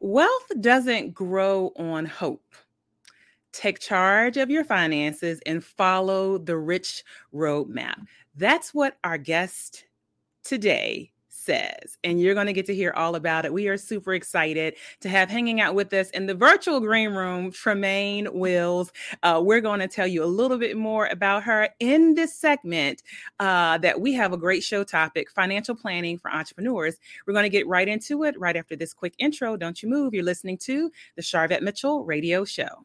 Wealth doesn't grow on hope. Take charge of your finances and follow the rich roadmap. That's what our guest today says. And you're going to get to hear all about it. We are super excited to have hanging out with us in the virtual green room, Tremaine Wills. Uh, we're going to tell you a little bit more about her in this segment uh, that we have a great show topic financial planning for entrepreneurs. We're going to get right into it right after this quick intro. Don't you move. You're listening to the Sharvette Mitchell Radio Show.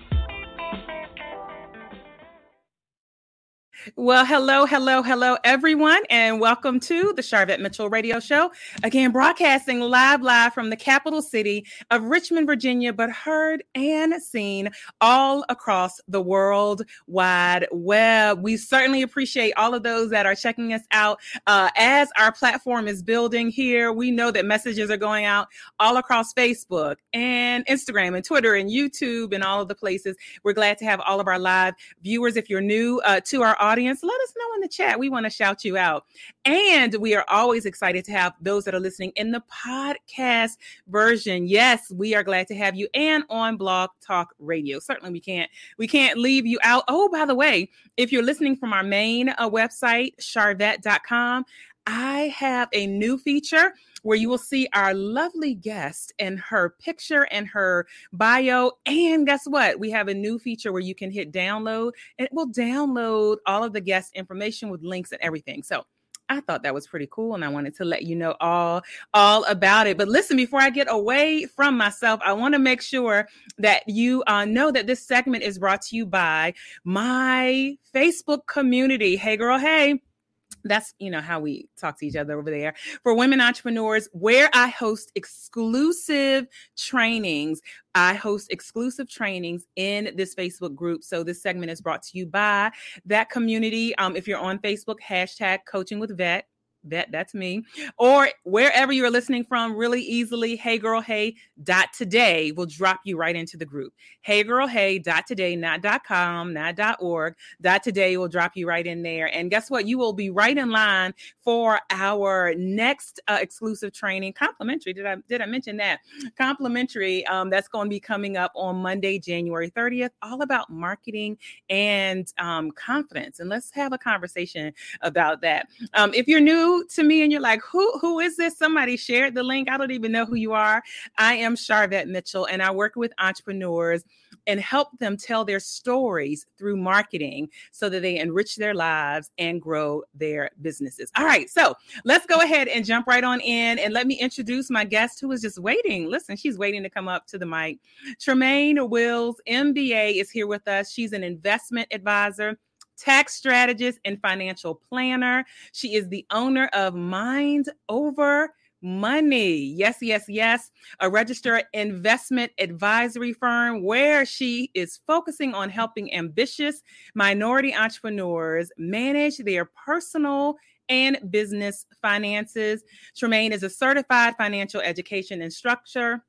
Well, hello, hello, hello, everyone, and welcome to the Sharvette Mitchell Radio Show. Again, broadcasting live, live from the capital city of Richmond, Virginia, but heard and seen all across the world wide web. We certainly appreciate all of those that are checking us out uh, as our platform is building here. We know that messages are going out all across Facebook and Instagram and Twitter and YouTube and all of the places. We're glad to have all of our live viewers. If you're new uh, to our audience, let us know in the chat. We want to shout you out. And we are always excited to have those that are listening in the podcast version. Yes, we are glad to have you and on Blog Talk Radio. Certainly we can't we can't leave you out. Oh, by the way, if you're listening from our main uh, website, sharvette.com, I have a new feature where you will see our lovely guest and her picture and her bio. And guess what? We have a new feature where you can hit download and it will download all of the guest information with links and everything. So I thought that was pretty cool and I wanted to let you know all all about it. But listen, before I get away from myself, I want to make sure that you uh, know that this segment is brought to you by my Facebook community. Hey girl, hey that's you know how we talk to each other over there. For women entrepreneurs where i host exclusive trainings i host exclusive trainings in this facebook group. So this segment is brought to you by that community. Um, if you're on facebook hashtag coaching with vet that that's me or wherever you're listening from really easily hey girl hey dot today will drop you right into the group. hey girl hey dot today not dot com not dot org dot today will drop you right in there. And guess what? You will be right in line for our next uh, exclusive training. Complimentary did i did i mention that? Complimentary um, that's going to be coming up on monday january 30th all about marketing and um, confidence. And let's have a conversation about that. Um, if you're new to me and you're like, who who is this? Somebody shared the link. I don't even know who you are. I am Sharvette Mitchell, and I work with entrepreneurs and help them tell their stories through marketing so that they enrich their lives and grow their businesses. All right, so let's go ahead and jump right on in and let me introduce my guest who is just waiting. Listen, she's waiting to come up to the mic. Tremaine Wills, MBA, is here with us. She's an investment advisor tax strategist and financial planner. She is the owner of Mind Over Money. Yes, yes, yes. A registered investment advisory firm where she is focusing on helping ambitious minority entrepreneurs manage their personal and business finances. Tremaine is a certified financial education instructor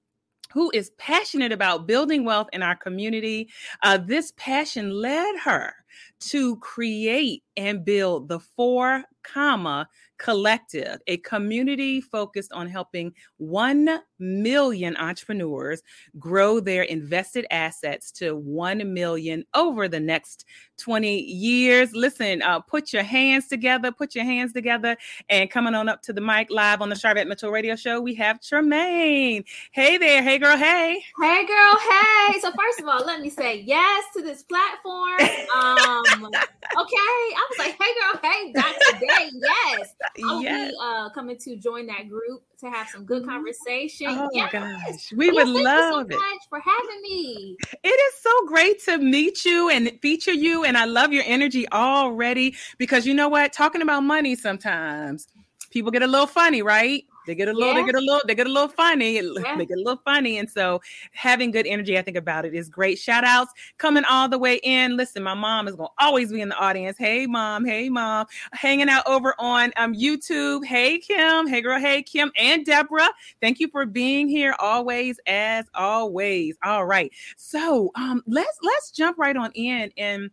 who is passionate about building wealth in our community. Uh, this passion led her to create and build the four comma collective a community focused on helping 1 million entrepreneurs grow their invested assets to 1 million over the next 20 years. Listen uh, put your hands together put your hands together and coming on up to the mic live on the Sharvette Mitchell radio show we have Tremaine. Hey there. Hey girl. Hey. Hey girl. Hey. So first of all let me say yes to this platform. Um okay. I was like hey girl. Hey not today. Yes. I'll yes. be uh, coming to join that group to have some good conversation. Oh yes. gosh, we yes, would love so it. for having me. It is so great to meet you and feature you, and I love your energy already because you know what? Talking about money sometimes people get a little funny, right? They get a little, yeah. they get a little, they get a little funny. Yeah. They get a little funny. And so having good energy, I think about it is great. Shout outs coming all the way in. Listen, my mom is gonna always be in the audience. Hey mom, hey mom, hanging out over on um YouTube. Hey Kim, hey girl, hey Kim and Deborah. Thank you for being here always, as always. All right. So um let's let's jump right on in and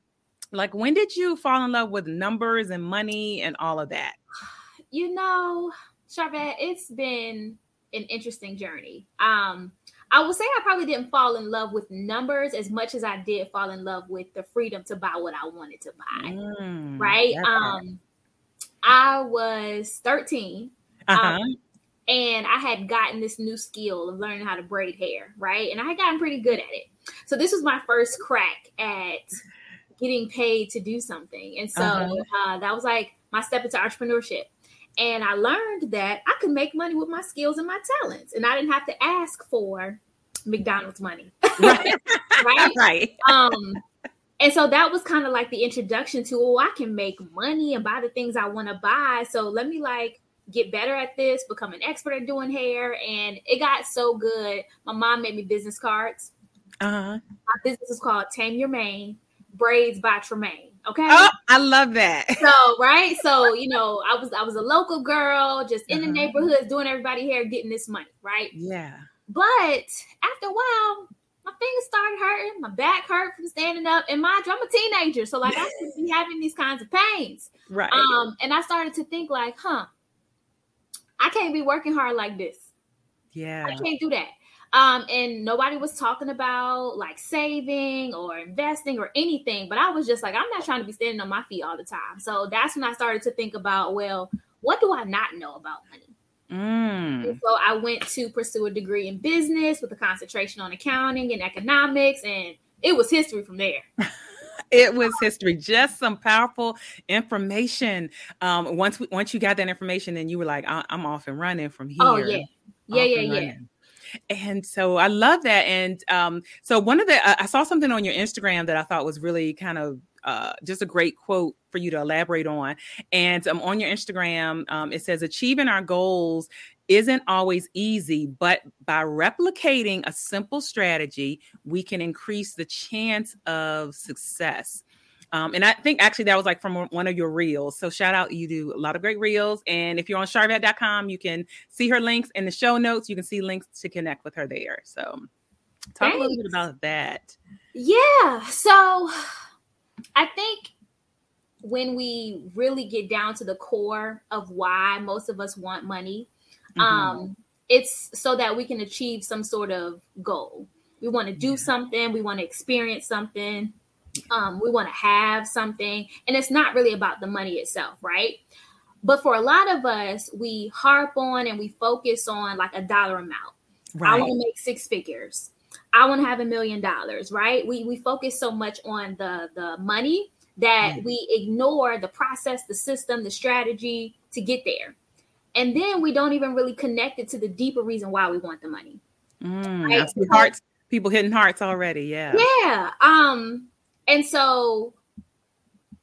like when did you fall in love with numbers and money and all of that? You know, Sharvette, it's been an interesting journey. Um, I will say I probably didn't fall in love with numbers as much as I did fall in love with the freedom to buy what I wanted to buy. Mm, right. Um, I was 13. Uh-huh. Um, and I had gotten this new skill of learning how to braid hair, right? And I had gotten pretty good at it. So this was my first crack at getting paid to do something. And so uh-huh. uh, that was like my step into entrepreneurship. And I learned that I could make money with my skills and my talents, and I didn't have to ask for McDonald's money. Right. right. right. Um, and so that was kind of like the introduction to, oh, I can make money and buy the things I want to buy. So let me like get better at this, become an expert at doing hair. And it got so good. My mom made me business cards. Uh-huh. My business is called Tame Your Mane Braids by Tremaine. Okay. Oh, I love that. So, right. So, you know, I was I was a local girl, just in uh-huh. the neighborhoods, doing everybody hair, getting this money, right? Yeah. But after a while, my fingers started hurting, my back hurt from standing up, and mind you, I'm a teenager, so like I should be having these kinds of pains. Right. Um, and I started to think like, huh, I can't be working hard like this. Yeah. I can't do that. Um, and nobody was talking about like saving or investing or anything, but I was just like, I'm not trying to be standing on my feet all the time. So that's when I started to think about, well, what do I not know about money? Mm. so I went to pursue a degree in business with a concentration on accounting and economics, and it was history from there. it was history just some powerful information um once we, once you got that information then you were like I, am off and running from oh, here oh yeah yeah yeah yeah and so I love that. And um, so one of the I saw something on your Instagram that I thought was really kind of uh, just a great quote for you to elaborate on. And um, on your Instagram, um, it says, Achieving our goals isn't always easy, but by replicating a simple strategy, we can increase the chance of success. Um, and I think actually that was like from one of your reels. So shout out, you do a lot of great reels. And if you're on sharvette.com, you can see her links in the show notes. You can see links to connect with her there. So talk Thanks. a little bit about that. Yeah. So I think when we really get down to the core of why most of us want money, mm-hmm. um, it's so that we can achieve some sort of goal. We want to do something, we want to experience something, um, we want to have something, and it's not really about the money itself, right? But for a lot of us, we harp on and we focus on like a dollar amount. Right. I want to make six figures. I want to have a million dollars, right? We we focus so much on the the money that mm. we ignore the process, the system, the strategy to get there. And then we don't even really connect it to the deeper reason why we want the money. Mm, right? hearts, people hitting hearts already. Yeah. Yeah. Um, and so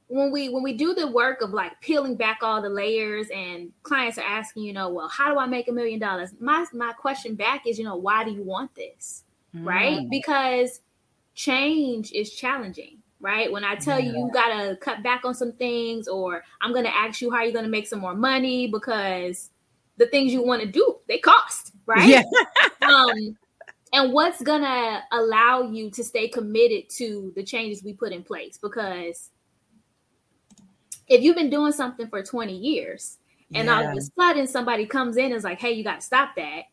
when we when we do the work of like peeling back all the layers and clients are asking, you know, well, how do I make a million dollars? My my question back is, you know, why do you want this? Mm. Right? Because change is challenging, right? When I tell yeah. you you gotta cut back on some things, or I'm gonna ask you how you're gonna make some more money because the things you want to do they cost, right? Yeah. um, and what's gonna allow you to stay committed to the changes we put in place? Because if you've been doing something for 20 years and yeah. all of a sudden somebody comes in and is like hey you got to stop that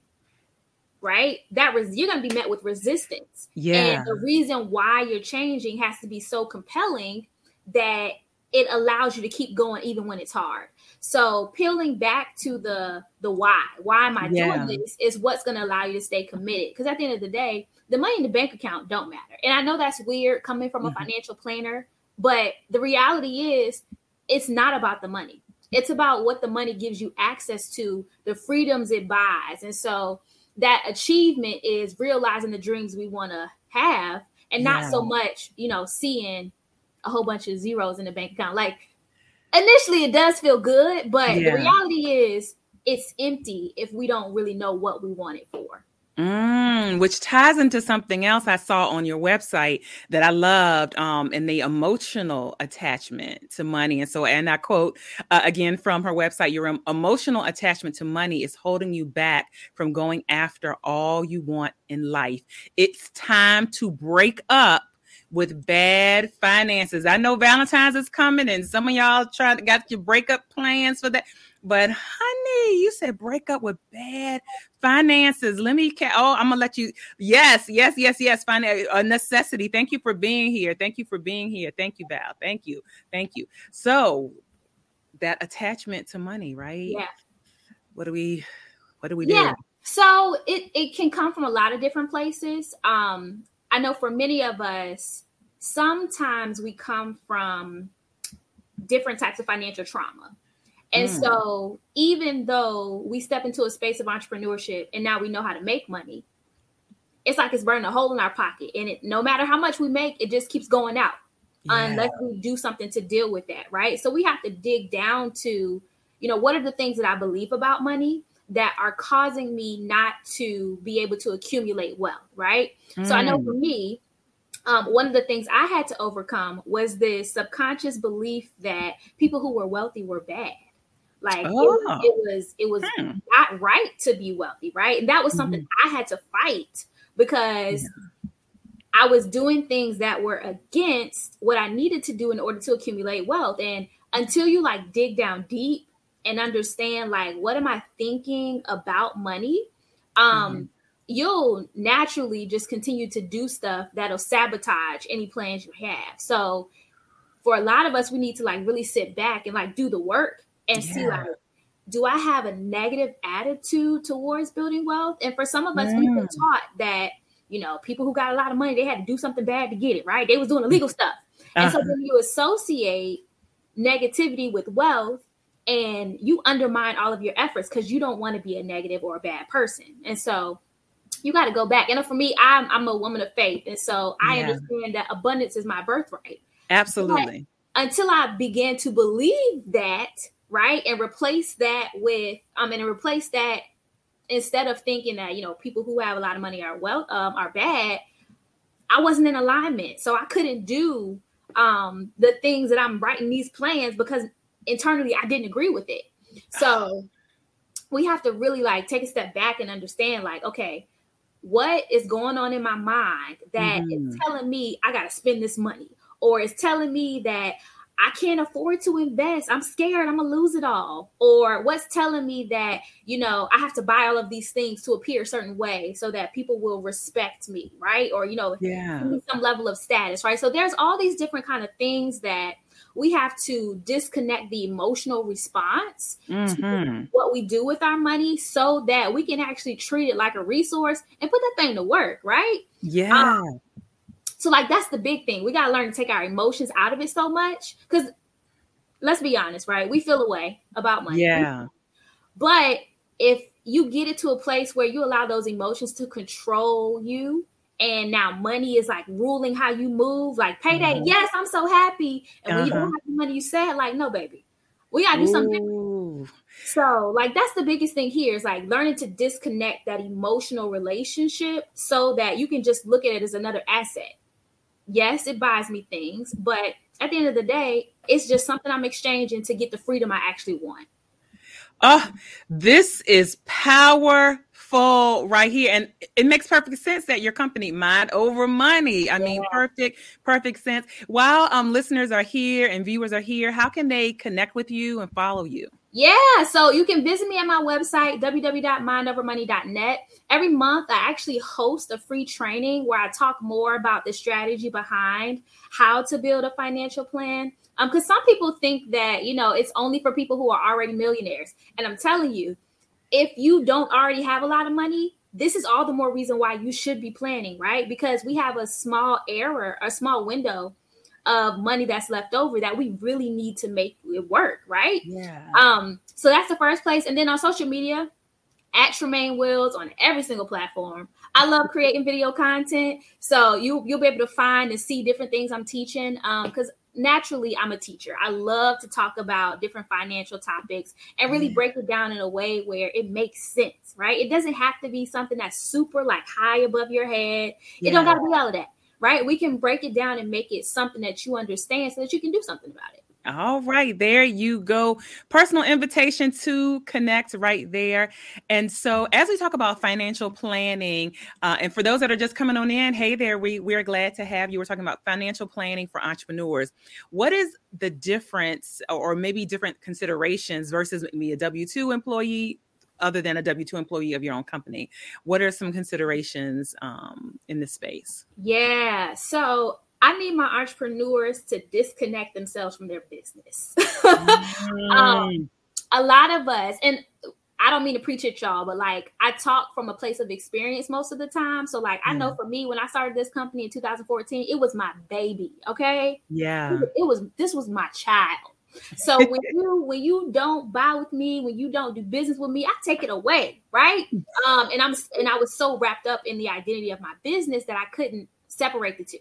right? That res- you're going to be met with resistance. Yeah. and the reason why you're changing has to be so compelling that it allows you to keep going even when it's hard so peeling back to the the why, why am I yeah. doing this is what's going to allow you to stay committed. Because at the end of the day, the money in the bank account don't matter. And I know that's weird coming from mm-hmm. a financial planner, but the reality is it's not about the money. It's about what the money gives you access to, the freedoms it buys. And so that achievement is realizing the dreams we want to have and not yeah. so much, you know, seeing a whole bunch of zeros in the bank account. Like initially it does feel good, but yeah. the reality is it's empty if we don't really know what we want it for. Mm, which ties into something else I saw on your website that I loved, um, in the emotional attachment to money. And so, and I quote uh, again from her website: "Your emotional attachment to money is holding you back from going after all you want in life. It's time to break up." With bad finances. I know Valentine's is coming and some of y'all try to got your breakup plans for that. But honey, you said break up with bad finances. Let me. Ca- oh, I'm gonna let you. Yes, yes, yes, yes. Find a necessity. Thank you for being here. Thank you for being here. Thank you, Val. Thank you. Thank you. So that attachment to money, right? Yeah. What do we? What do we do? Yeah. So it it can come from a lot of different places. Um, I know for many of us, sometimes we come from different types of financial trauma. And mm. so, even though we step into a space of entrepreneurship and now we know how to make money, it's like it's burning a hole in our pocket. And it, no matter how much we make, it just keeps going out yeah. unless we do something to deal with that. Right. So, we have to dig down to, you know, what are the things that I believe about money that are causing me not to be able to accumulate wealth. Right. Mm. So, I know for mm. me, um, one of the things I had to overcome was this subconscious belief that people who were wealthy were bad. Like oh. it, it, was, it was hmm. not right to be wealthy, right? And that was something mm-hmm. I had to fight because yeah. I was doing things that were against what I needed to do in order to accumulate wealth. And until you like dig down deep and understand like what am I thinking about money, um, mm-hmm. You'll naturally just continue to do stuff that'll sabotage any plans you have. So for a lot of us, we need to like really sit back and like do the work and yeah. see like do I have a negative attitude towards building wealth? And for some of us, mm. we've been taught that, you know, people who got a lot of money, they had to do something bad to get it, right? They was doing illegal stuff. And uh-huh. so when you associate negativity with wealth and you undermine all of your efforts because you don't want to be a negative or a bad person. And so you got to go back. And for me, I'm, I'm a woman of faith. And so I yeah. understand that abundance is my birthright. Absolutely. But until I began to believe that, right? And replace that with um and replace that instead of thinking that you know people who have a lot of money are well um are bad, I wasn't in alignment. So I couldn't do um the things that I'm writing these plans because internally I didn't agree with it. So we have to really like take a step back and understand like okay, what is going on in my mind that mm-hmm. is telling me I got to spend this money or it's telling me that I can't afford to invest. I'm scared I'm gonna lose it all. Or what's telling me that, you know, I have to buy all of these things to appear a certain way so that people will respect me, right? Or, you know, yeah. some level of status, right? So there's all these different kind of things that we have to disconnect the emotional response mm-hmm. to what we do with our money so that we can actually treat it like a resource and put that thing to work, right? Yeah. Um, so like that's the big thing. We gotta learn to take our emotions out of it so much. Cause let's be honest, right? We feel a way about money. Yeah. But if you get it to a place where you allow those emotions to control you, and now money is like ruling how you move, like payday, mm-hmm. yes, I'm so happy. And uh-huh. when you don't uh-huh. have the money, you say like, no, baby, we gotta do Ooh. something. So, like, that's the biggest thing here is like learning to disconnect that emotional relationship so that you can just look at it as another asset yes, it buys me things, but at the end of the day, it's just something I'm exchanging to get the freedom I actually want. Oh, this is powerful right here. And it makes perfect sense that your company mind over money. I yeah. mean, perfect, perfect sense. While um listeners are here and viewers are here, how can they connect with you and follow you? Yeah, so you can visit me at my website, www.mindovermoney.net. Every month, I actually host a free training where I talk more about the strategy behind how to build a financial plan. Um, because some people think that you know it's only for people who are already millionaires, and I'm telling you, if you don't already have a lot of money, this is all the more reason why you should be planning, right? Because we have a small error, a small window of money that's left over that we really need to make it work, right? Yeah. Um, so that's the first place. And then on social media, at Tremaine Wills on every single platform. I love creating video content. So you you'll be able to find and see different things I'm teaching. Um, because naturally I'm a teacher. I love to talk about different financial topics and really mm. break it down in a way where it makes sense, right? It doesn't have to be something that's super like high above your head. Yeah. It don't gotta be all of that, right? We can break it down and make it something that you understand so that you can do something about it. All right, there you go. Personal invitation to connect right there. And so, as we talk about financial planning, uh, and for those that are just coming on in, hey there, we we're glad to have you. We're talking about financial planning for entrepreneurs. What is the difference, or maybe different considerations versus maybe a W two employee other than a W 2 employee of your own company. What are some considerations um, in this space? Yeah. So I need my entrepreneurs to disconnect themselves from their business. mm. um, a lot of us, and I don't mean to preach at y'all, but like I talk from a place of experience most of the time. So like I know for me, when I started this company in 2014, it was my baby. Okay. Yeah. It, it was this was my child. So when you when you don't buy with me, when you don't do business with me, I take it away, right? Um, and I'm and I was so wrapped up in the identity of my business that I couldn't separate the two.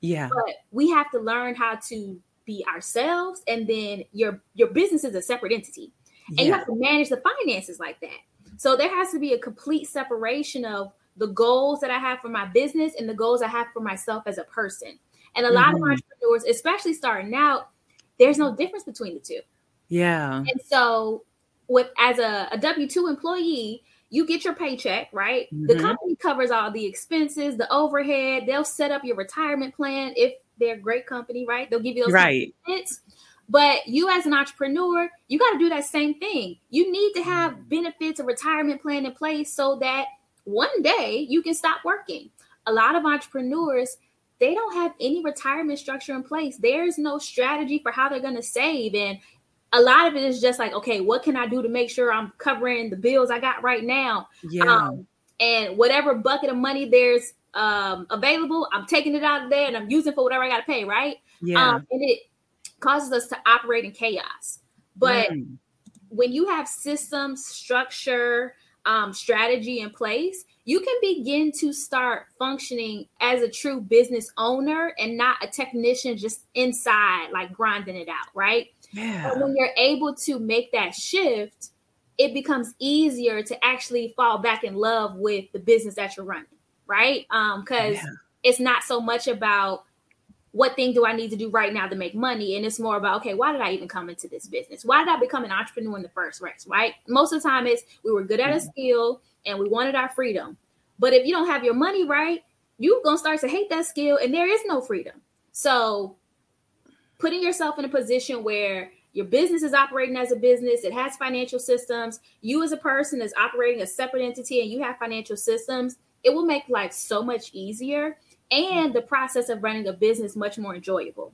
Yeah. But we have to learn how to be ourselves and then your your business is a separate entity. And yeah. you have to manage the finances like that. So there has to be a complete separation of the goals that I have for my business and the goals I have for myself as a person. And a mm-hmm. lot of mm-hmm. entrepreneurs, especially starting out, there's no difference between the two. Yeah. And so with as a, a W2 employee, you get your paycheck, right? Mm-hmm. The company covers all the expenses, the overhead. They'll set up your retirement plan if they're a great company, right? They'll give you those right. benefits. But you as an entrepreneur, you got to do that same thing. You need to have benefits, a retirement plan in place so that one day you can stop working. A lot of entrepreneurs, they don't have any retirement structure in place. There's no strategy for how they're going to save. And a lot of it is just like, okay, what can I do to make sure I'm covering the bills I got right now? Yeah. Um, and whatever bucket of money there's um, available, I'm taking it out of there and I'm using for whatever I got to pay, right? Yeah. Um, and it causes us to operate in chaos. But mm. when you have systems, structure, um, strategy in place, you can begin to start functioning as a true business owner and not a technician just inside, like grinding it out, right? Yeah. But when you're able to make that shift, it becomes easier to actually fall back in love with the business that you're running, right? Um, because yeah. it's not so much about what thing do I need to do right now to make money, and it's more about okay, why did I even come into this business? Why did I become an entrepreneur in the first place? Right? Most of the time, it's we were good at a skill and we wanted our freedom. But if you don't have your money right, you're gonna start to hate that skill, and there is no freedom. So putting yourself in a position where your business is operating as a business, it has financial systems, you as a person is operating a separate entity and you have financial systems, it will make life so much easier and the process of running a business much more enjoyable.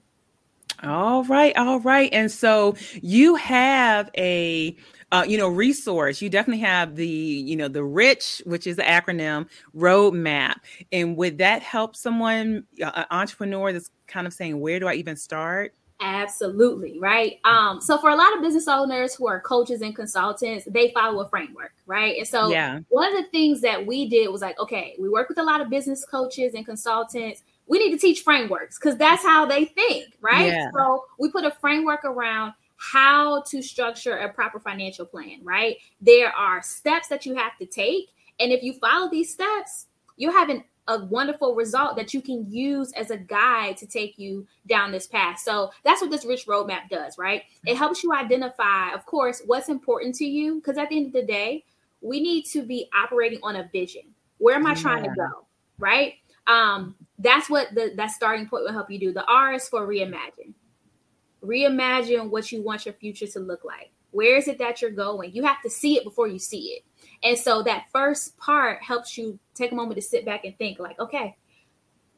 All right, all right. And so you have a uh, you know resource you definitely have the you know the rich which is the acronym roadmap and would that help someone uh, an entrepreneur that's kind of saying where do i even start Absolutely, right? Um, so for a lot of business owners who are coaches and consultants, they follow a framework, right? And so yeah. one of the things that we did was like, okay, we work with a lot of business coaches and consultants. We need to teach frameworks because that's how they think, right? Yeah. So we put a framework around how to structure a proper financial plan, right? There are steps that you have to take. And if you follow these steps, you have an a wonderful result that you can use as a guide to take you down this path. So that's what this rich roadmap does, right? It helps you identify, of course, what's important to you. Because at the end of the day, we need to be operating on a vision. Where am I trying to go? Right? Um, that's what the that starting point will help you do. The R is for reimagine. Reimagine what you want your future to look like. Where is it that you're going? You have to see it before you see it. And so that first part helps you take a moment to sit back and think, like, okay,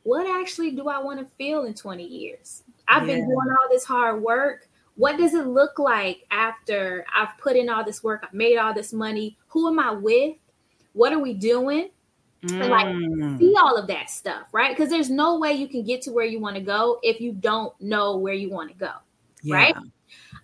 what actually do I want to feel in 20 years? I've yeah. been doing all this hard work. What does it look like after I've put in all this work? I've made all this money. Who am I with? What are we doing? Mm. And like see all of that stuff, right? Because there's no way you can get to where you want to go if you don't know where you want to go, yeah. right?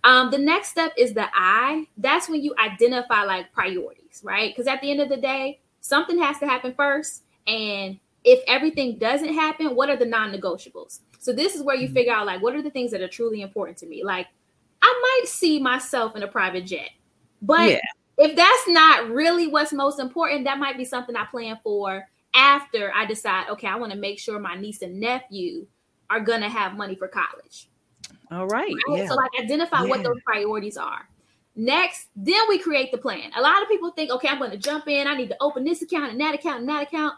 Um, the next step is the I. That's when you identify like priorities, right? Because at the end of the day, something has to happen first, and if everything doesn't happen, what are the non-negotiables? So this is where you mm-hmm. figure out like what are the things that are truly important to me. Like I might see myself in a private jet, but yeah. if that's not really what's most important, that might be something I plan for after I decide, okay, I want to make sure my niece and nephew are going to have money for college. All right. right? Yeah. So, like, identify yeah. what those priorities are. Next, then we create the plan. A lot of people think, okay, I'm going to jump in. I need to open this account and that account and that account.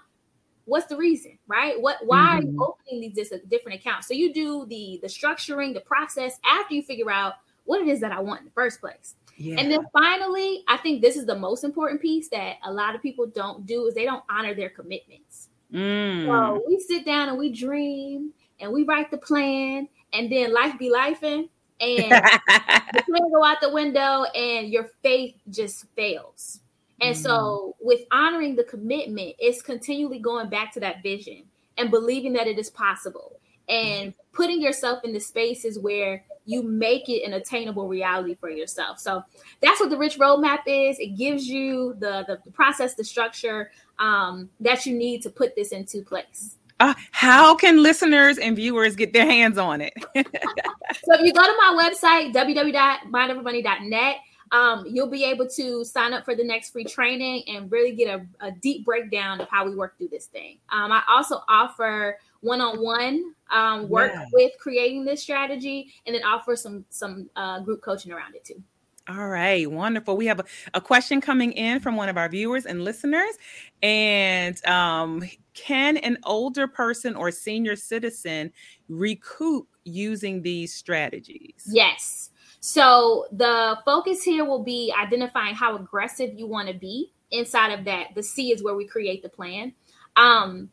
What's the reason, right? What? Why mm-hmm. are you mm-hmm. opening these different accounts? So you do the the structuring, the process after you figure out what it is that I want in the first place. Yeah. And then finally, I think this is the most important piece that a lot of people don't do is they don't honor their commitments. Mm. So we sit down and we dream and we write the plan, and then life be lifing, and the plan go out the window, and your faith just fails. And mm. so, with honoring the commitment, it's continually going back to that vision and believing that it is possible, and putting yourself in the spaces where you make it an attainable reality for yourself. So that's what the rich roadmap is. It gives you the the, the process, the structure um, that you need to put this into place. Uh, how can listeners and viewers get their hands on it? so if you go to my website, www.mindovermoney.net, um, you'll be able to sign up for the next free training and really get a, a deep breakdown of how we work through this thing. Um, I also offer one-on-one um, work yeah. with creating this strategy and then offer some some uh, group coaching around it too all right, wonderful. We have a, a, question coming in from one of our viewers and listeners. And um, can an older person or senior citizen recoup using these strategies? Yes. So the focus here will be identifying how aggressive you want to be. Inside of that, the C is where we create the plan. Um,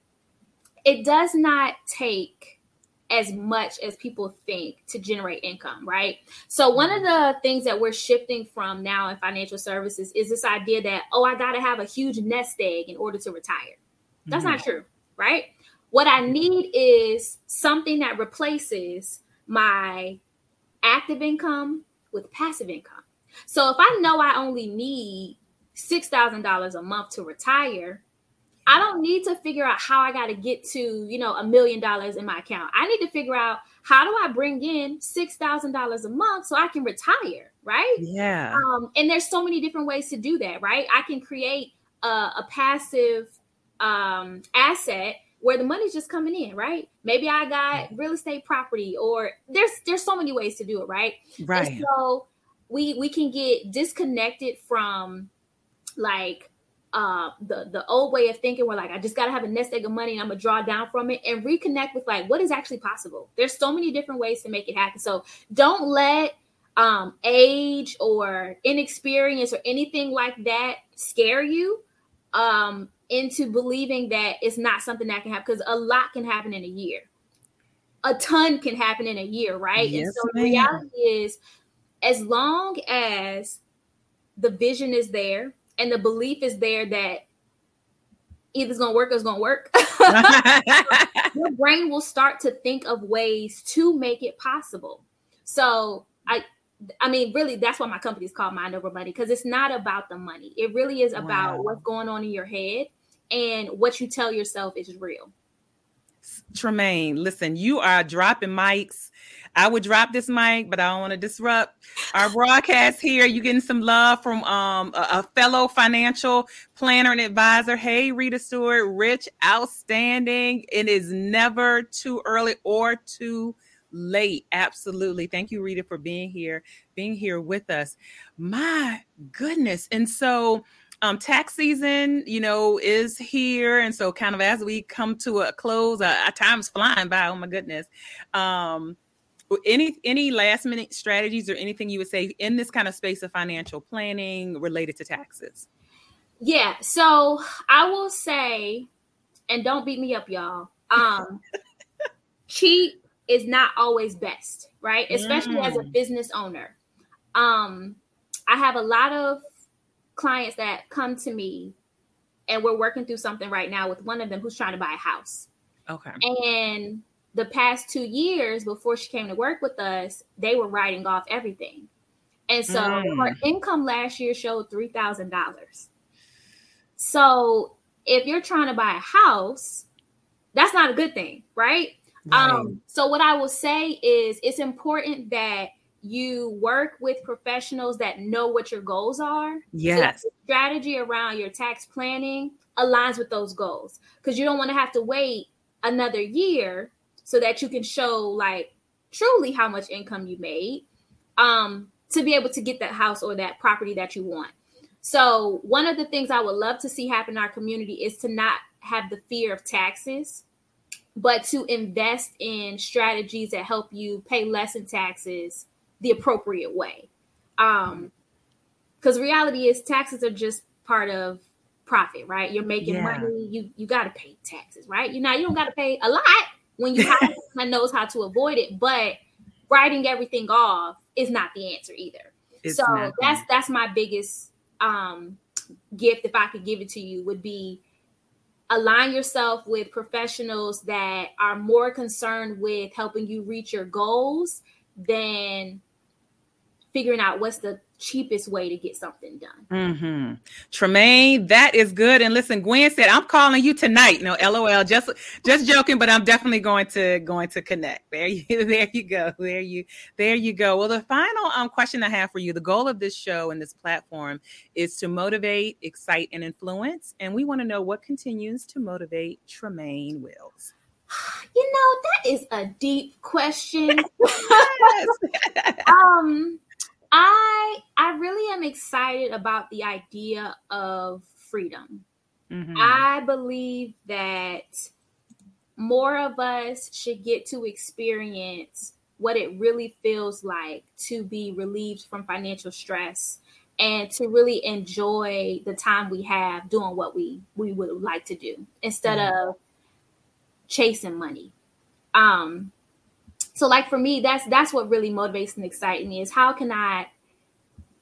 it does not take as much as people think to generate income, right? So one of the things that we're shifting from now in financial services is this idea that oh, I got to have a huge nest egg in order to retire. That's mm-hmm. not true, right? What I need is something that replaces my active income with passive income. So if I know I only need $6,000 a month to retire, I don't need to figure out how I got to get to, you know, a million dollars in my account. I need to figure out how do I bring in $6,000 a month so I can retire, right? Yeah. Um, and there's so many different ways to do that, right? I can create a, a passive um, asset where the money's just coming in, right? Maybe I got real estate property or there's there's so many ways to do it, right? Right. And so we we can get disconnected from like uh the the old way of thinking where like I just gotta have a nest egg of money and I'm gonna draw down from it and reconnect with like what is actually possible. There's so many different ways to make it happen. So don't let um age or inexperience or anything like that scare you um into believing that it's not something that can happen because a lot can happen in a year. A ton can happen in a year, right? Yes, and so the reality is as long as the vision is there and the belief is there that either it's gonna work or it's gonna work, your brain will start to think of ways to make it possible. So I I mean, really, that's why my company is called Mind Over Money because it's not about the money. It really is about wow. what's going on in your head and what you tell yourself is real. Tremaine, listen, you are dropping mics I would drop this mic, but I don't want to disrupt our broadcast here. You getting some love from um, a, a, fellow financial planner and advisor. Hey, Rita Stewart, rich, outstanding. It is never too early or too late. Absolutely. Thank you, Rita, for being here, being here with us. My goodness. And so, um, tax season, you know, is here, and so kind of as we come to a close, uh, our time's flying by. Oh my goodness. Um, any any last minute strategies or anything you would say in this kind of space of financial planning related to taxes yeah so i will say and don't beat me up y'all um cheap is not always best right especially mm. as a mm. business owner um i have a lot of clients that come to me and we're working through something right now with one of them who's trying to buy a house okay and the past two years before she came to work with us, they were writing off everything. And so mm. her income last year showed $3,000. So if you're trying to buy a house that's not a good thing, right? right? Um, so what I will say is it's important that you work with professionals that know what your goals are. Yes. So strategy around your tax planning aligns with those goals because you don't want to have to wait another year so that you can show like truly how much income you made um to be able to get that house or that property that you want. So, one of the things I would love to see happen in our community is to not have the fear of taxes, but to invest in strategies that help you pay less in taxes the appropriate way. Um, because reality is taxes are just part of profit, right? You're making yeah. money, you you got to pay taxes, right? You know, you don't got to pay a lot when you have someone knows how to avoid it, but writing everything off is not the answer either. It's so that's that's my biggest um gift if I could give it to you would be align yourself with professionals that are more concerned with helping you reach your goals than figuring out what's the cheapest way to get something done. Mm-hmm. Tremaine, that is good. And listen, Gwen said, I'm calling you tonight. No, LOL, just just joking, but I'm definitely going to going to connect. There you there you go. There you there you go. Well, the final um question I have for you, the goal of this show and this platform is to motivate, excite, and influence. And we want to know what continues to motivate Tremaine Wills. You know, that is a deep question. um I I really am excited about the idea of freedom. Mm-hmm. I believe that more of us should get to experience what it really feels like to be relieved from financial stress and to really enjoy the time we have doing what we we would like to do instead mm-hmm. of chasing money. Um so like for me that's that's what really motivates and excites me is how can i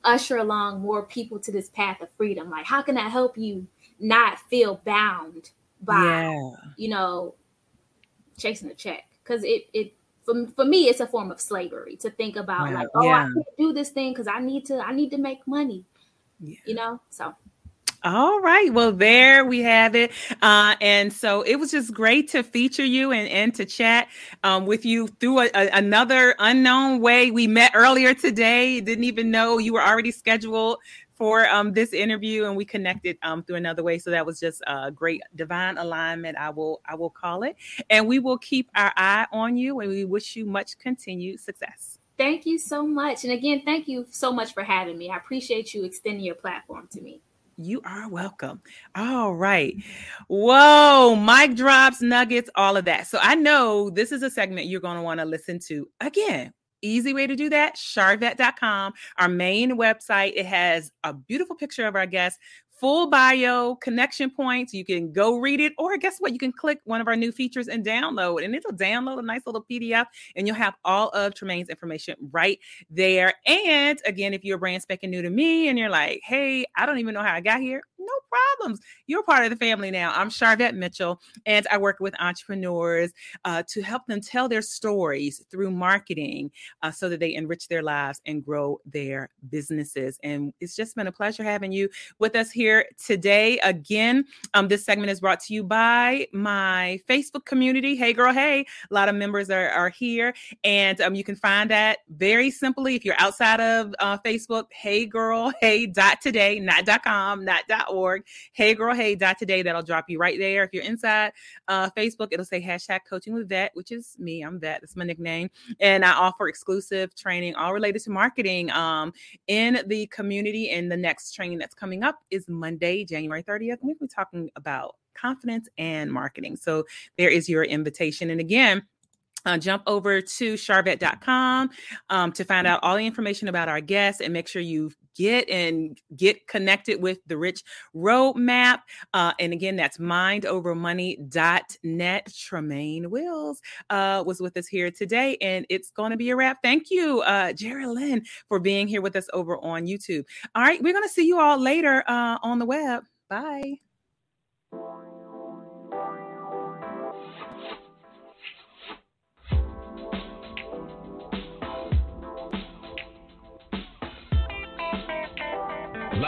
usher along more people to this path of freedom like how can i help you not feel bound by yeah. you know chasing a check because it it for, for me it's a form of slavery to think about like oh yeah. i can't do this thing because i need to i need to make money yeah. you know so all right. Well, there we have it. Uh, and so it was just great to feature you and, and to chat um, with you through a, a, another unknown way. We met earlier today, didn't even know you were already scheduled for um, this interview and we connected um, through another way. So that was just a great divine alignment i will i will call it. And we will keep our eye on you and we wish you much continued success. Thank you so much. And again thank you so much for having me. I appreciate you extending your platform to me you are welcome. All right. Whoa, mic drops, nuggets, all of that. So I know this is a segment you're going to want to listen to again. Easy way to do that, sharvette.com, our main website. It has a beautiful picture of our guest full bio, connection points. You can go read it, or guess what? You can click one of our new features and download, and it'll download a nice little PDF, and you'll have all of Tremaine's information right there. And again, if you're brand spanking new to me and you're like, hey, I don't even know how I got here, no problems. You're part of the family now. I'm Sharvette Mitchell, and I work with entrepreneurs uh, to help them tell their stories through marketing uh, so that they enrich their lives and grow their businesses. And it's just been a pleasure having you with us here here today. Again, um, this segment is brought to you by my Facebook community. Hey, girl, hey. A lot of members are, are here, and um, you can find that very simply if you're outside of uh, Facebook. Hey, girl, hey, dot today, not dot com, not dot org. Hey, girl, hey, dot today. That'll drop you right there. If you're inside uh, Facebook, it'll say hashtag coaching with vet, which is me. I'm vet. That's my nickname. And I offer exclusive training all related to marketing um, in the community. And the next training that's coming up is Monday, January 30th. We'll be talking about confidence and marketing. So there is your invitation. And again, uh, jump over to sharvette.com um, to find out all the information about our guests and make sure you get and get connected with the rich roadmap. Uh, and again that's mindovermoney.net tremaine wills uh, was with us here today and it's going to be a wrap. Thank you uh, jerry lynn for being here with us over on youtube. All right we're going to see you all later uh, on the web. Bye